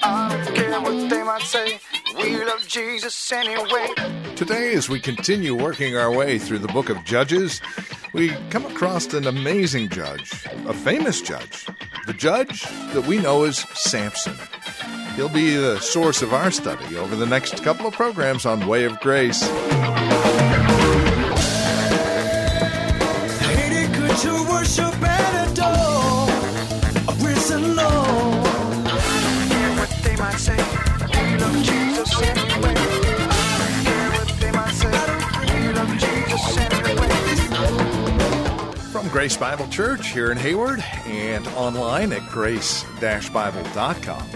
I care what they might say. We love Jesus anyway. Today, as we continue working our way through the book of Judges, we come across an amazing judge, a famous judge, the judge that we know as Samson. He'll be the source of our study over the next couple of programs on Way of Grace. Grace Bible Church here in Hayward and online at grace-bible.com.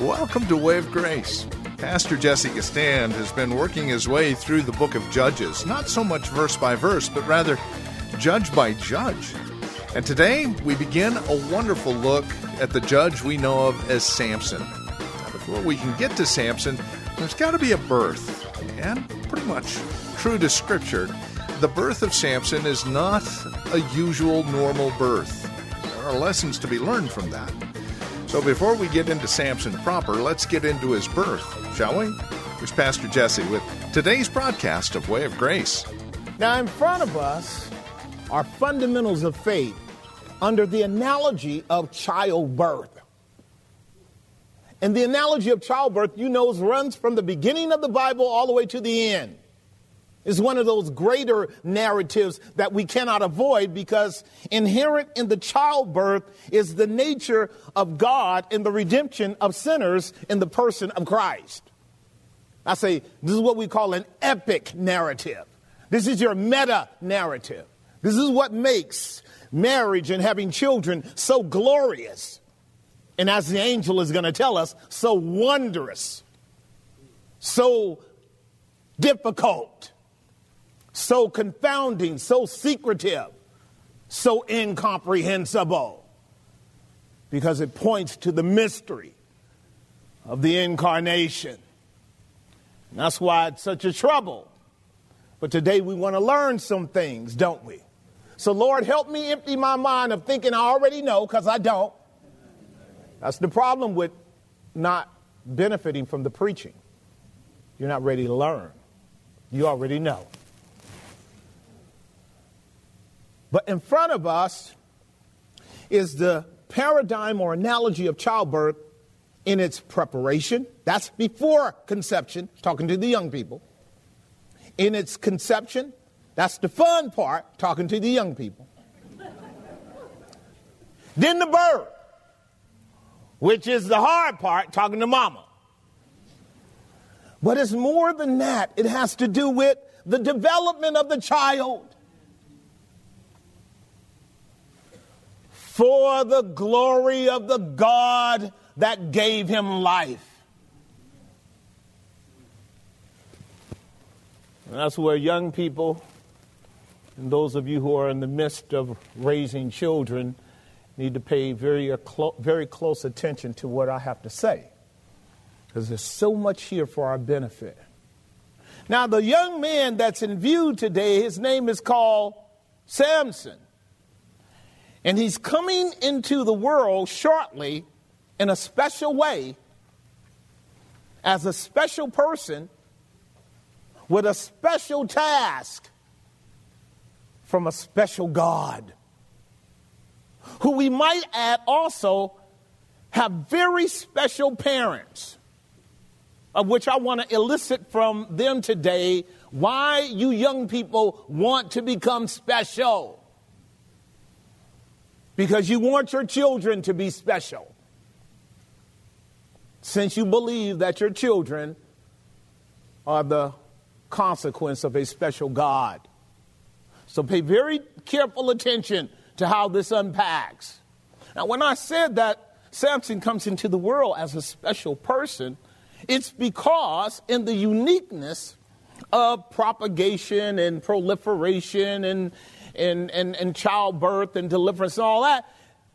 Welcome to Way of Grace. Pastor Jesse Gistand has been working his way through the book of Judges, not so much verse by verse, but rather judge by judge. And today we begin a wonderful look at the judge we know of as Samson. Before we can get to Samson, there's got to be a birth. And pretty much true to Scripture, the birth of Samson is not a usual normal birth. There are lessons to be learned from that. So before we get into Samson proper, let's get into his birth, shall we? Here's Pastor Jesse with today's broadcast of Way of Grace. Now, in front of us are fundamentals of faith under the analogy of childbirth. And the analogy of childbirth, you know, runs from the beginning of the Bible all the way to the end. It's one of those greater narratives that we cannot avoid because inherent in the childbirth is the nature of God in the redemption of sinners in the person of Christ. I say this is what we call an epic narrative. This is your meta narrative. This is what makes marriage and having children so glorious. And as the angel is going to tell us, so wondrous, so difficult, so confounding, so secretive, so incomprehensible. Because it points to the mystery of the incarnation. And that's why it's such a trouble. But today we want to learn some things, don't we? So, Lord, help me empty my mind of thinking I already know, because I don't. That's the problem with not benefiting from the preaching. You're not ready to learn, you already know. But in front of us is the paradigm or analogy of childbirth in its preparation. That's before conception, talking to the young people. In its conception, that's the fun part, talking to the young people. then the birth, which is the hard part, talking to mama. But it's more than that, it has to do with the development of the child. For the glory of the God that gave him life. And that's where young people and those of you who are in the midst of raising children need to pay very, uh, very close attention to what I have to say. Because there's so much here for our benefit. Now, the young man that's in view today, his name is called Samson. And he's coming into the world shortly in a special way as a special person with a special task from a special God, who we might add also have very special parents, of which I want to elicit from them today why you young people want to become special. Because you want your children to be special. Since you believe that your children are the consequence of a special God. So pay very careful attention to how this unpacks. Now, when I said that Samson comes into the world as a special person, it's because in the uniqueness of propagation and proliferation and, and, and, and childbirth and deliverance and all that,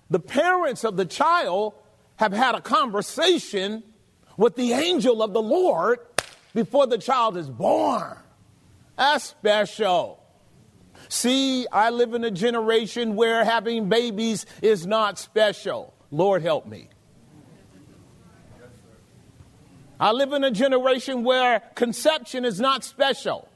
the parents of the child have had a conversation with the angel of the Lord before the child is born. That's special. See, I live in a generation where having babies is not special. Lord help me. I live in a generation where conception is not special.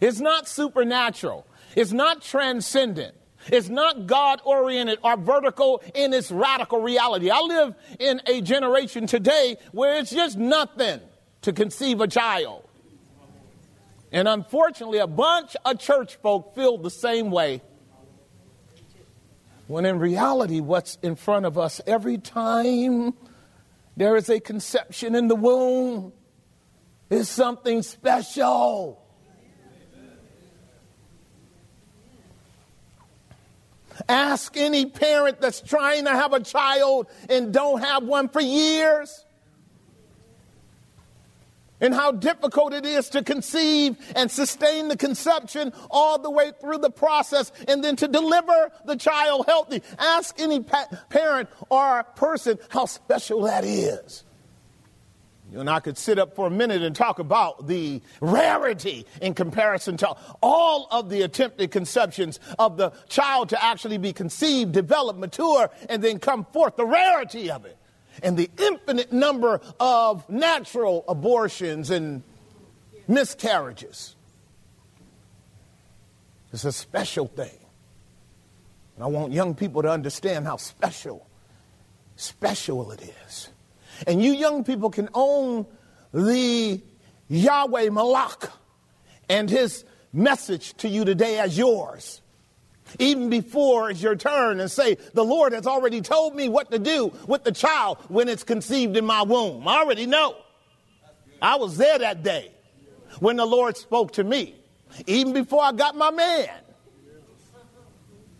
It's not supernatural. It's not transcendent. It's not God oriented or vertical in its radical reality. I live in a generation today where it's just nothing to conceive a child. And unfortunately, a bunch of church folk feel the same way. When in reality, what's in front of us every time there is a conception in the womb is something special. Ask any parent that's trying to have a child and don't have one for years. And how difficult it is to conceive and sustain the conception all the way through the process and then to deliver the child healthy. Ask any pa- parent or person how special that is. And I could sit up for a minute and talk about the rarity in comparison to all of the attempted conceptions of the child to actually be conceived, develop, mature, and then come forth. The rarity of it. And the infinite number of natural abortions and miscarriages. It's a special thing. And I want young people to understand how special, special it is. And you young people can own the Yahweh Malak and his message to you today as yours. Even before it's your turn and say, The Lord has already told me what to do with the child when it's conceived in my womb. I already know. I was there that day when the Lord spoke to me, even before I got my man.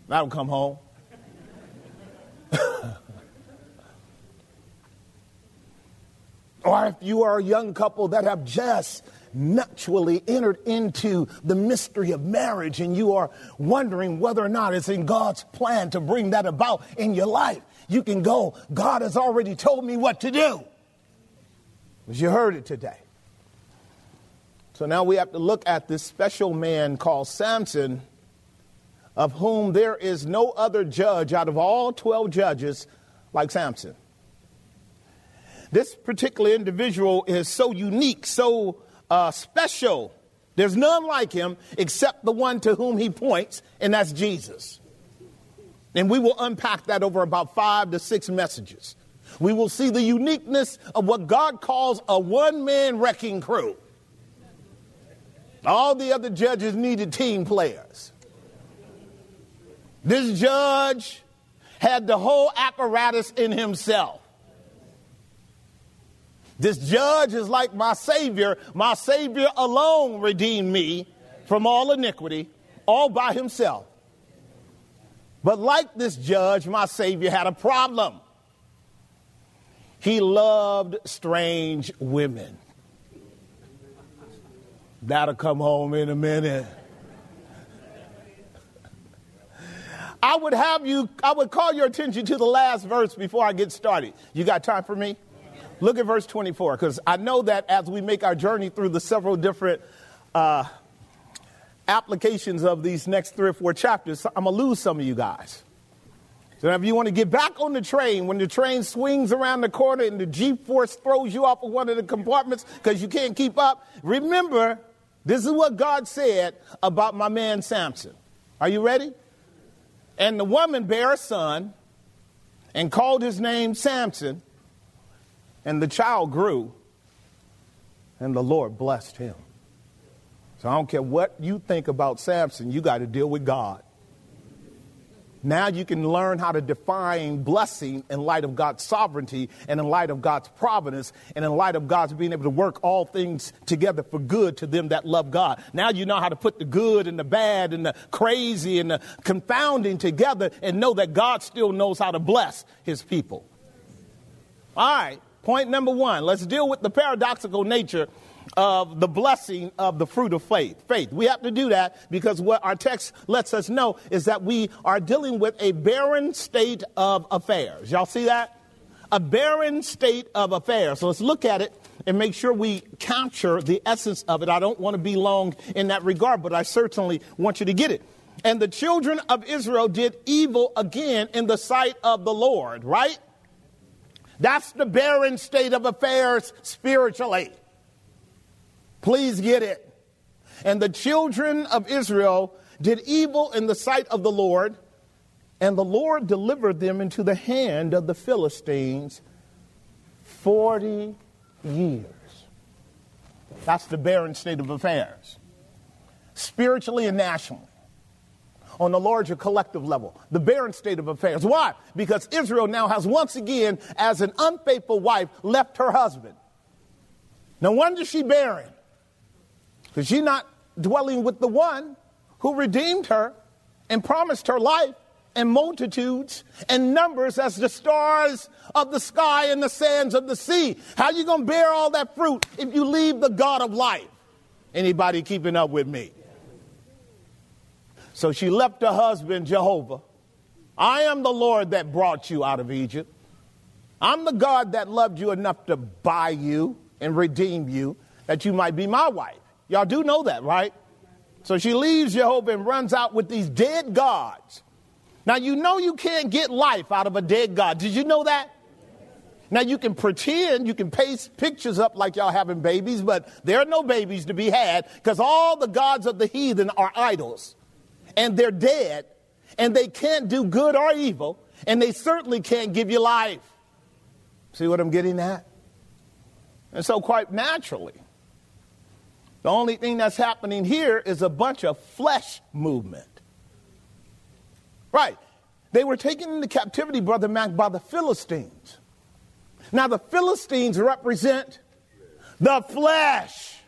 I would come home. Or if you are a young couple that have just naturally entered into the mystery of marriage and you are wondering whether or not it's in God's plan to bring that about in your life, you can go, God has already told me what to do. As you heard it today. So now we have to look at this special man called Samson, of whom there is no other judge out of all 12 judges like Samson. This particular individual is so unique, so uh, special. There's none like him except the one to whom he points, and that's Jesus. And we will unpack that over about five to six messages. We will see the uniqueness of what God calls a one man wrecking crew. All the other judges needed team players. This judge had the whole apparatus in himself. This judge is like my Savior. My Savior alone redeemed me from all iniquity, all by himself. But like this judge, my Savior had a problem. He loved strange women. That'll come home in a minute. I would have you, I would call your attention to the last verse before I get started. You got time for me? Look at verse 24, because I know that as we make our journey through the several different uh, applications of these next three or four chapters, I'm going to lose some of you guys. So if you want to get back on the train, when the train swings around the corner and the G force throws you off of one of the compartments because you can't keep up, remember this is what God said about my man Samson. Are you ready? And the woman bare a son and called his name Samson. And the child grew, and the Lord blessed him. So I don't care what you think about Samson, you got to deal with God. Now you can learn how to define blessing in light of God's sovereignty and in light of God's providence and in light of God's being able to work all things together for good to them that love God. Now you know how to put the good and the bad and the crazy and the confounding together and know that God still knows how to bless his people. All right, point number one. Let's deal with the paradoxical nature of the blessing of the fruit of faith. Faith. We have to do that because what our text lets us know is that we are dealing with a barren state of affairs. Y'all see that? A barren state of affairs. So let's look at it and make sure we capture the essence of it. I don't want to be long in that regard, but I certainly want you to get it. And the children of Israel did evil again in the sight of the Lord, right? That's the barren state of affairs spiritually. Please get it. And the children of Israel did evil in the sight of the Lord, and the Lord delivered them into the hand of the Philistines 40 years. That's the barren state of affairs, spiritually and nationally. On a larger collective level, the barren state of affairs. Why? Because Israel now has once again, as an unfaithful wife, left her husband. No wonder she barren. Because she's not dwelling with the one who redeemed her and promised her life and multitudes and numbers as the stars of the sky and the sands of the sea. How you going to bear all that fruit if you leave the God of life? Anybody keeping up with me? So she left her husband, Jehovah. I am the Lord that brought you out of Egypt. I'm the God that loved you enough to buy you and redeem you that you might be my wife. Y'all do know that, right? So she leaves Jehovah and runs out with these dead gods. Now, you know you can't get life out of a dead God. Did you know that? Now, you can pretend, you can paste pictures up like y'all having babies, but there are no babies to be had because all the gods of the heathen are idols. And they're dead, and they can't do good or evil, and they certainly can't give you life. See what I'm getting at? And so, quite naturally, the only thing that's happening here is a bunch of flesh movement. Right. They were taken into captivity, Brother Mac, by the Philistines. Now, the Philistines represent the flesh.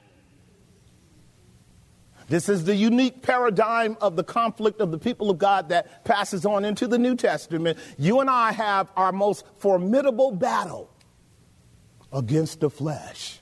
This is the unique paradigm of the conflict of the people of God that passes on into the New Testament. You and I have our most formidable battle against the flesh.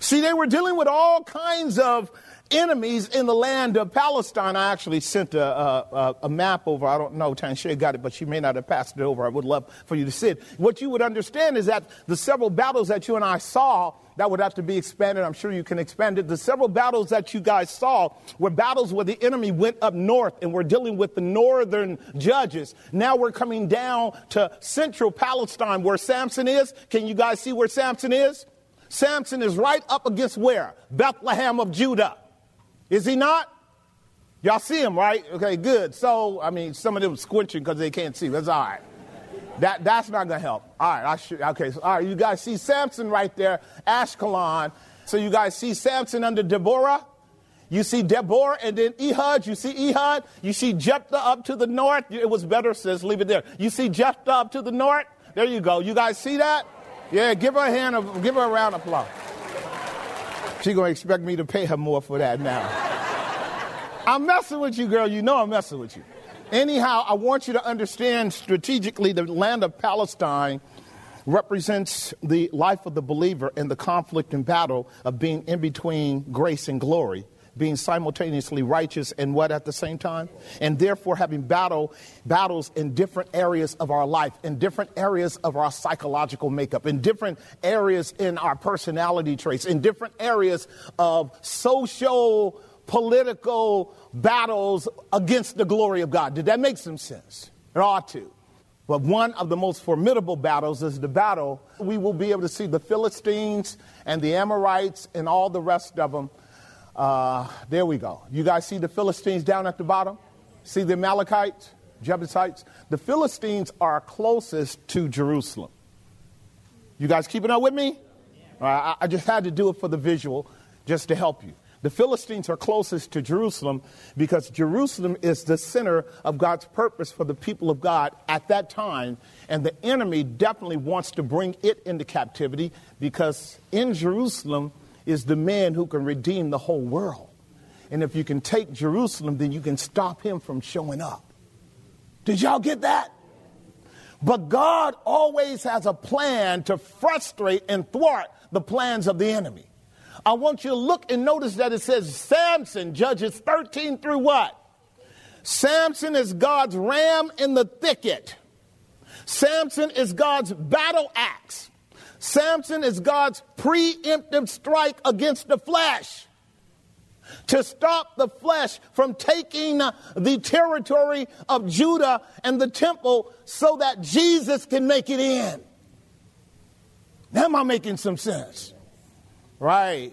See, they were dealing with all kinds of enemies in the land of Palestine. I actually sent a, a, a map over. I don't know, Tanshe got it, but she may not have passed it over. I would love for you to see it. What you would understand is that the several battles that you and I saw that would have to be expanded. I'm sure you can expand it. The several battles that you guys saw were battles where the enemy went up north and we're dealing with the northern judges. Now we're coming down to central Palestine where Samson is. Can you guys see where Samson is? Samson is right up against where? Bethlehem of Judah. Is he not? Y'all see him, right? Okay, good. So, I mean, some of them squinching because they can't see. That's all right. That, that's not going to help. All right, I should, okay. So, all right, you guys see Samson right there, Ashkelon. So you guys see Samson under Deborah. You see Deborah and then Ehud. You see Ehud. You see Jephthah up to the north. It was better, sis. Leave it there. You see Jephthah up to the north. There you go. You guys see that? Yeah, give her a hand, of, give her a round of applause. She's going to expect me to pay her more for that now. I'm messing with you, girl. You know I'm messing with you. Anyhow, I want you to understand strategically the land of Palestine represents the life of the believer in the conflict and battle of being in between grace and glory being simultaneously righteous and what at the same time? And therefore having battle battles in different areas of our life, in different areas of our psychological makeup, in different areas in our personality traits, in different areas of social political battles against the glory of God. Did that make some sense? It ought to. But one of the most formidable battles is the battle we will be able to see the Philistines and the Amorites and all the rest of them uh, there we go. You guys see the Philistines down at the bottom? See the Amalekites, Jebusites? The Philistines are closest to Jerusalem. You guys keeping up with me? I, I just had to do it for the visual just to help you. The Philistines are closest to Jerusalem because Jerusalem is the center of God's purpose for the people of God at that time. And the enemy definitely wants to bring it into captivity because in Jerusalem, is the man who can redeem the whole world. And if you can take Jerusalem, then you can stop him from showing up. Did y'all get that? But God always has a plan to frustrate and thwart the plans of the enemy. I want you to look and notice that it says Samson, Judges 13 through what? Samson is God's ram in the thicket. Samson is God's battle axe. Samson is God's preemptive strike against the flesh to stop the flesh from taking the territory of Judah and the temple so that Jesus can make it in. Now, am I making some sense? Right.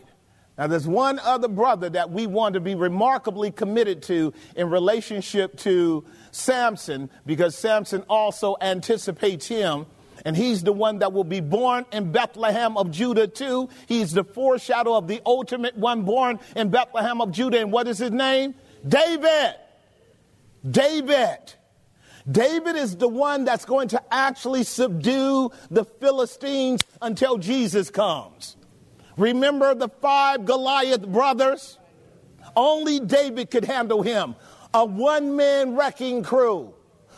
Now, there's one other brother that we want to be remarkably committed to in relationship to Samson because Samson also anticipates him and he's the one that will be born in Bethlehem of Judah too. He's the foreshadow of the ultimate one born in Bethlehem of Judah. And what is his name? David. David. David is the one that's going to actually subdue the Philistines until Jesus comes. Remember the five Goliath brothers? Only David could handle him. A one man wrecking crew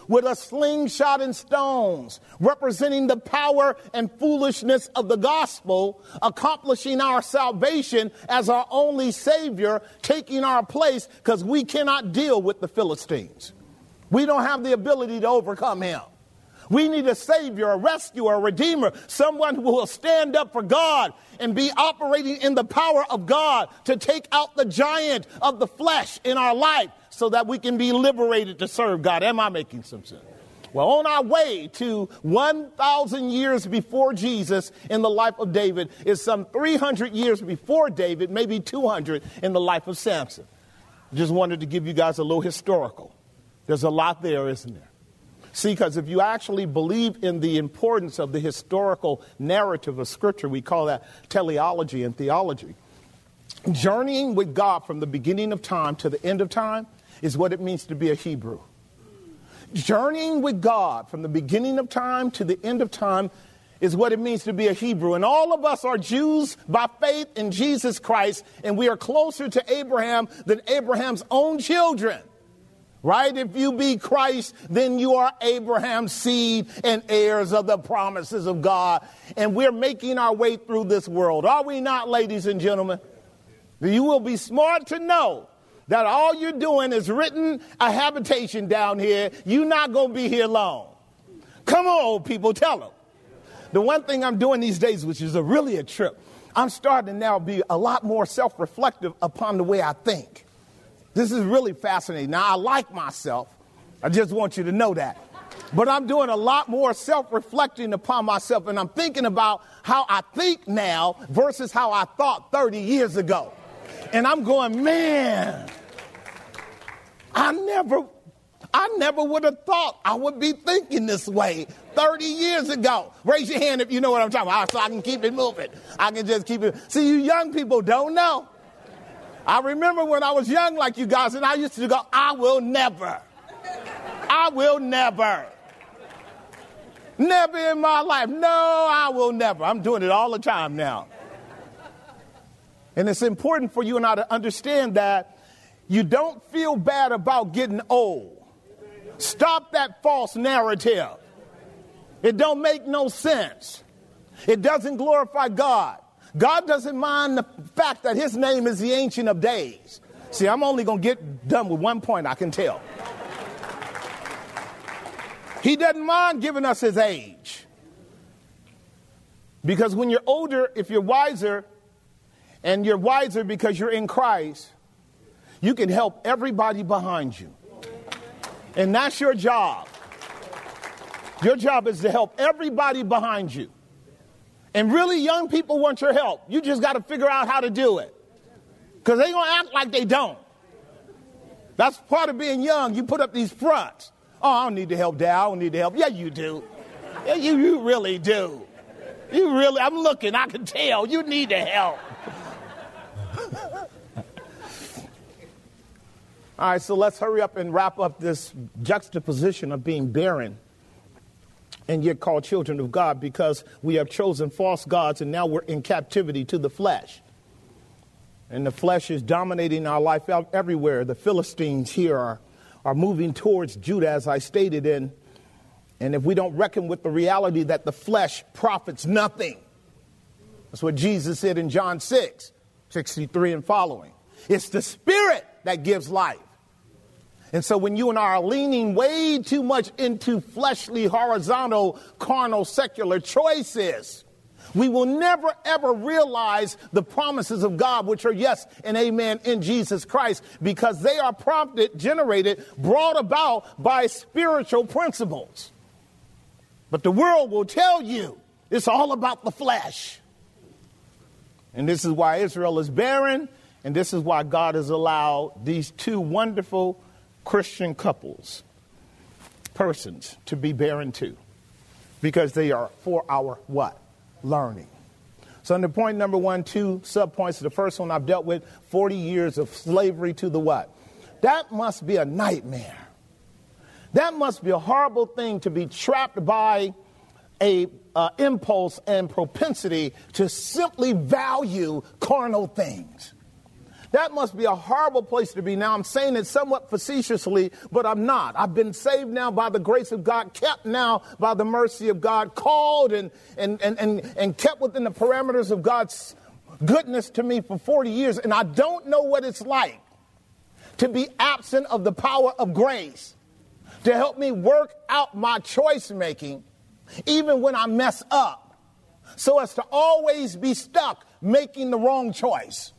with a slingshot and stones, representing the power and foolishness of the gospel, accomplishing our salvation as our only Savior, taking our place because we cannot deal with the Philistines. We don't have the ability to overcome him. We need a Savior, a rescuer, a Redeemer, someone who will stand up for God and be operating in the power of God to take out the giant of the flesh in our life so that we can be liberated to serve God. Am I making some sense? Well, on our way to 1,000 years before Jesus in the life of David is some 300 years before David, maybe 200 in the life of Samson. Just wanted to give you guys a little historical. There's a lot there, isn't there? See, because if you actually believe in the importance of the historical narrative of Scripture, we call that teleology and theology. Journeying with God from the beginning of time to the end of time is what it means to be a Hebrew. Journeying with God from the beginning of time to the end of time is what it means to be a Hebrew. And all of us are Jews by faith in Jesus Christ, and we are closer to Abraham than Abraham's own children. Right? If you be Christ, then you are Abraham's seed and heirs of the promises of God. And we're making our way through this world. Are we not, ladies and gentlemen? You will be smart to know that all you're doing is written a habitation down here. You're not going to be here long. Come on, old people, tell them. The one thing I'm doing these days, which is a really a trip, I'm starting to now be a lot more self reflective upon the way I think. This is really fascinating. Now, I like myself. I just want you to know that. But I'm doing a lot more self reflecting upon myself, and I'm thinking about how I think now versus how I thought 30 years ago. And I'm going, man, I never, I never would have thought I would be thinking this way 30 years ago. Raise your hand if you know what I'm talking about, so I can keep it moving. I can just keep it. See, you young people don't know. I remember when I was young like you guys, and I used to go, I will never. I will never. Never in my life. No, I will never. I'm doing it all the time now. And it's important for you and I to understand that you don't feel bad about getting old. Stop that false narrative. It don't make no sense. It doesn't glorify God. God doesn't mind the fact that his name is the Ancient of Days. See, I'm only going to get done with one point, I can tell. He doesn't mind giving us his age. Because when you're older, if you're wiser, and you're wiser because you're in Christ, you can help everybody behind you. And that's your job. Your job is to help everybody behind you. And really, young people want your help. You just got to figure out how to do it. Because they're going to act like they don't. That's part of being young. You put up these fronts. Oh, I don't need to help, Dad. I don't need to help. Yeah, you do. Yeah, you, you really do. You really, I'm looking, I can tell. You need to help. All right, so let's hurry up and wrap up this juxtaposition of being barren and yet called children of God because we have chosen false gods and now we're in captivity to the flesh. And the flesh is dominating our life everywhere. The Philistines here are, are moving towards Judah, as I stated, in, And if we don't reckon with the reality that the flesh profits nothing, that's what Jesus said in John 6, 63 and following. It's the spirit that gives life. And so when you and I are leaning way too much into fleshly, horizontal, carnal, secular choices, we will never ever realize the promises of God, which are yes and amen in Jesus Christ, because they are prompted, generated, brought about by spiritual principles. But the world will tell you it's all about the flesh. And this is why Israel is barren, and this is why God has allowed these two wonderful Christian couples, persons, to be barren too. Because they are for our what? Learning. So under point number one, two subpoints. Of the first one I've dealt with 40 years of slavery to the what? That must be a nightmare. That must be a horrible thing to be trapped by a uh, impulse and propensity to simply value carnal things. That must be a horrible place to be. Now, I'm saying it somewhat facetiously, but I'm not. I've been saved now by the grace of God, kept now by the mercy of God, called and, and, and, and, and kept within the parameters of God's goodness to me for 40 years. And I don't know what it's like to be absent of the power of grace to help me work out my choice making, even when I mess up, so as to always be stuck making the wrong choice.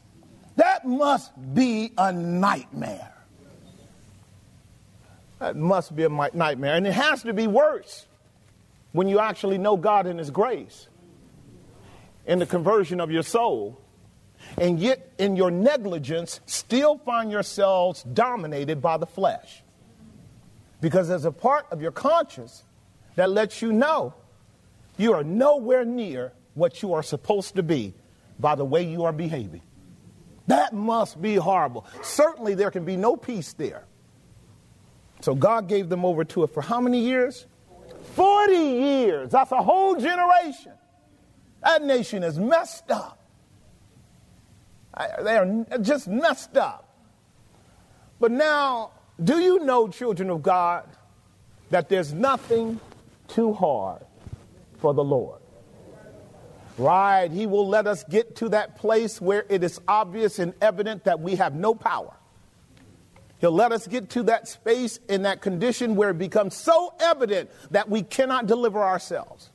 That must be a nightmare. That must be a nightmare. And it has to be worse when you actually know God and His grace in the conversion of your soul, and yet in your negligence still find yourselves dominated by the flesh. Because there's a part of your conscience that lets you know you are nowhere near what you are supposed to be by the way you are behaving. That must be horrible. Certainly, there can be no peace there. So, God gave them over to it for how many years? 40 years. That's a whole generation. That nation is messed up. They are just messed up. But now, do you know, children of God, that there's nothing too hard for the Lord? Right. He will let us get to that place where it is obvious and evident that we have no power. He'll let us get to that space in that condition where it becomes so evident that we cannot deliver ourselves.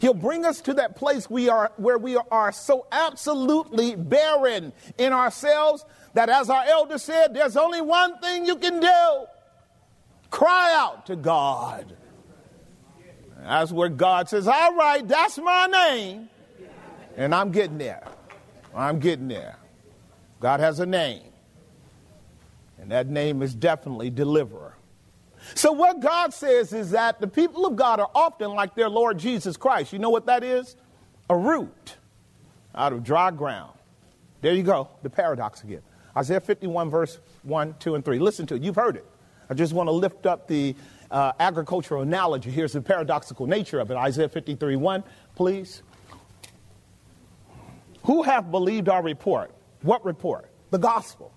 He'll bring us to that place we are, where we are so absolutely barren in ourselves that, as our elder said, there's only one thing you can do cry out to God. That's where God says, All right, that's my name. And I'm getting there. I'm getting there. God has a name. And that name is definitely deliverer. So, what God says is that the people of God are often like their Lord Jesus Christ. You know what that is? A root out of dry ground. There you go, the paradox again. Isaiah 51, verse 1, 2, and 3. Listen to it. You've heard it. I just want to lift up the uh, agricultural analogy. Here's the paradoxical nature of it. Isaiah 53, 1, please. Who have believed our report? What report? The gospel.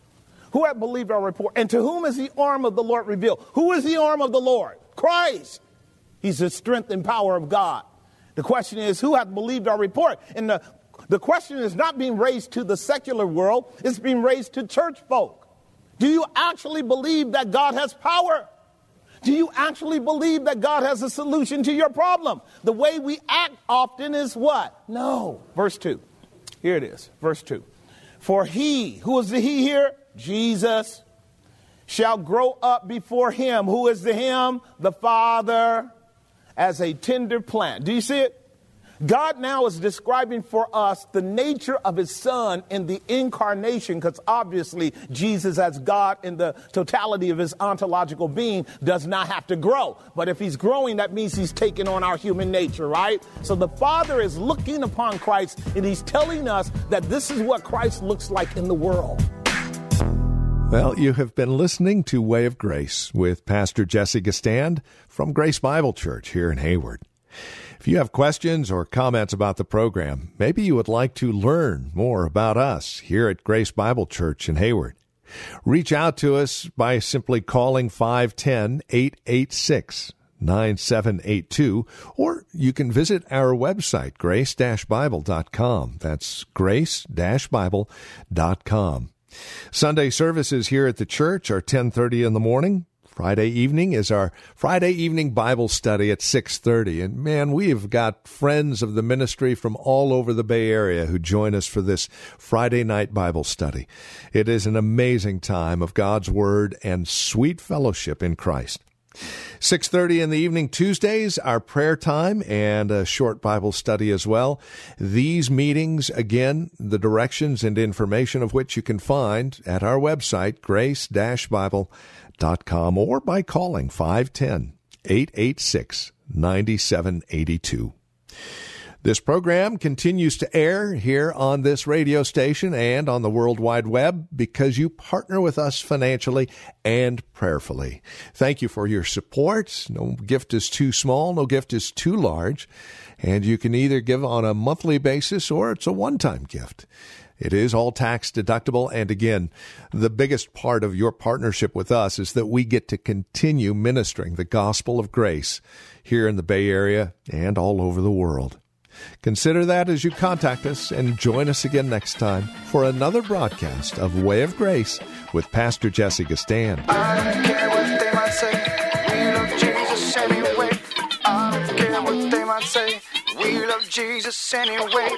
Who have believed our report? And to whom is the arm of the Lord revealed? Who is the arm of the Lord? Christ. He's the strength and power of God. The question is, who hath believed our report? And the, the question is not being raised to the secular world, it's being raised to church folk. Do you actually believe that God has power? Do you actually believe that God has a solution to your problem? The way we act often is what? No. Verse 2. Here it is, verse 2. For he, who is the he here? Jesus, shall grow up before him. Who is the him? The Father, as a tender plant. Do you see it? God now is describing for us the nature of his son in the incarnation, because obviously Jesus, as God in the totality of his ontological being, does not have to grow. But if he's growing, that means he's taking on our human nature, right? So the Father is looking upon Christ and he's telling us that this is what Christ looks like in the world. Well, you have been listening to Way of Grace with Pastor Jesse Gistand from Grace Bible Church here in Hayward. If you have questions or comments about the program, maybe you would like to learn more about us here at Grace Bible Church in Hayward. Reach out to us by simply calling 510 886 9782, or you can visit our website, grace-bible.com. That's grace-bible.com. Sunday services here at the church are 1030 in the morning. Friday evening is our Friday evening Bible study at 6:30 and man we've got friends of the ministry from all over the Bay Area who join us for this Friday night Bible study. It is an amazing time of God's word and sweet fellowship in Christ. 6:30 in the evening Tuesdays our prayer time and a short Bible study as well. These meetings again the directions and information of which you can find at our website grace-bible.com or by calling 510 886 9782. This program continues to air here on this radio station and on the World Wide Web because you partner with us financially and prayerfully. Thank you for your support. No gift is too small, no gift is too large, and you can either give on a monthly basis or it's a one time gift. It is all tax deductible. And again, the biggest part of your partnership with us is that we get to continue ministering the gospel of grace here in the Bay Area and all over the world. Consider that as you contact us and join us again next time for another broadcast of Way of Grace with Pastor Jesse love Jesus anyway.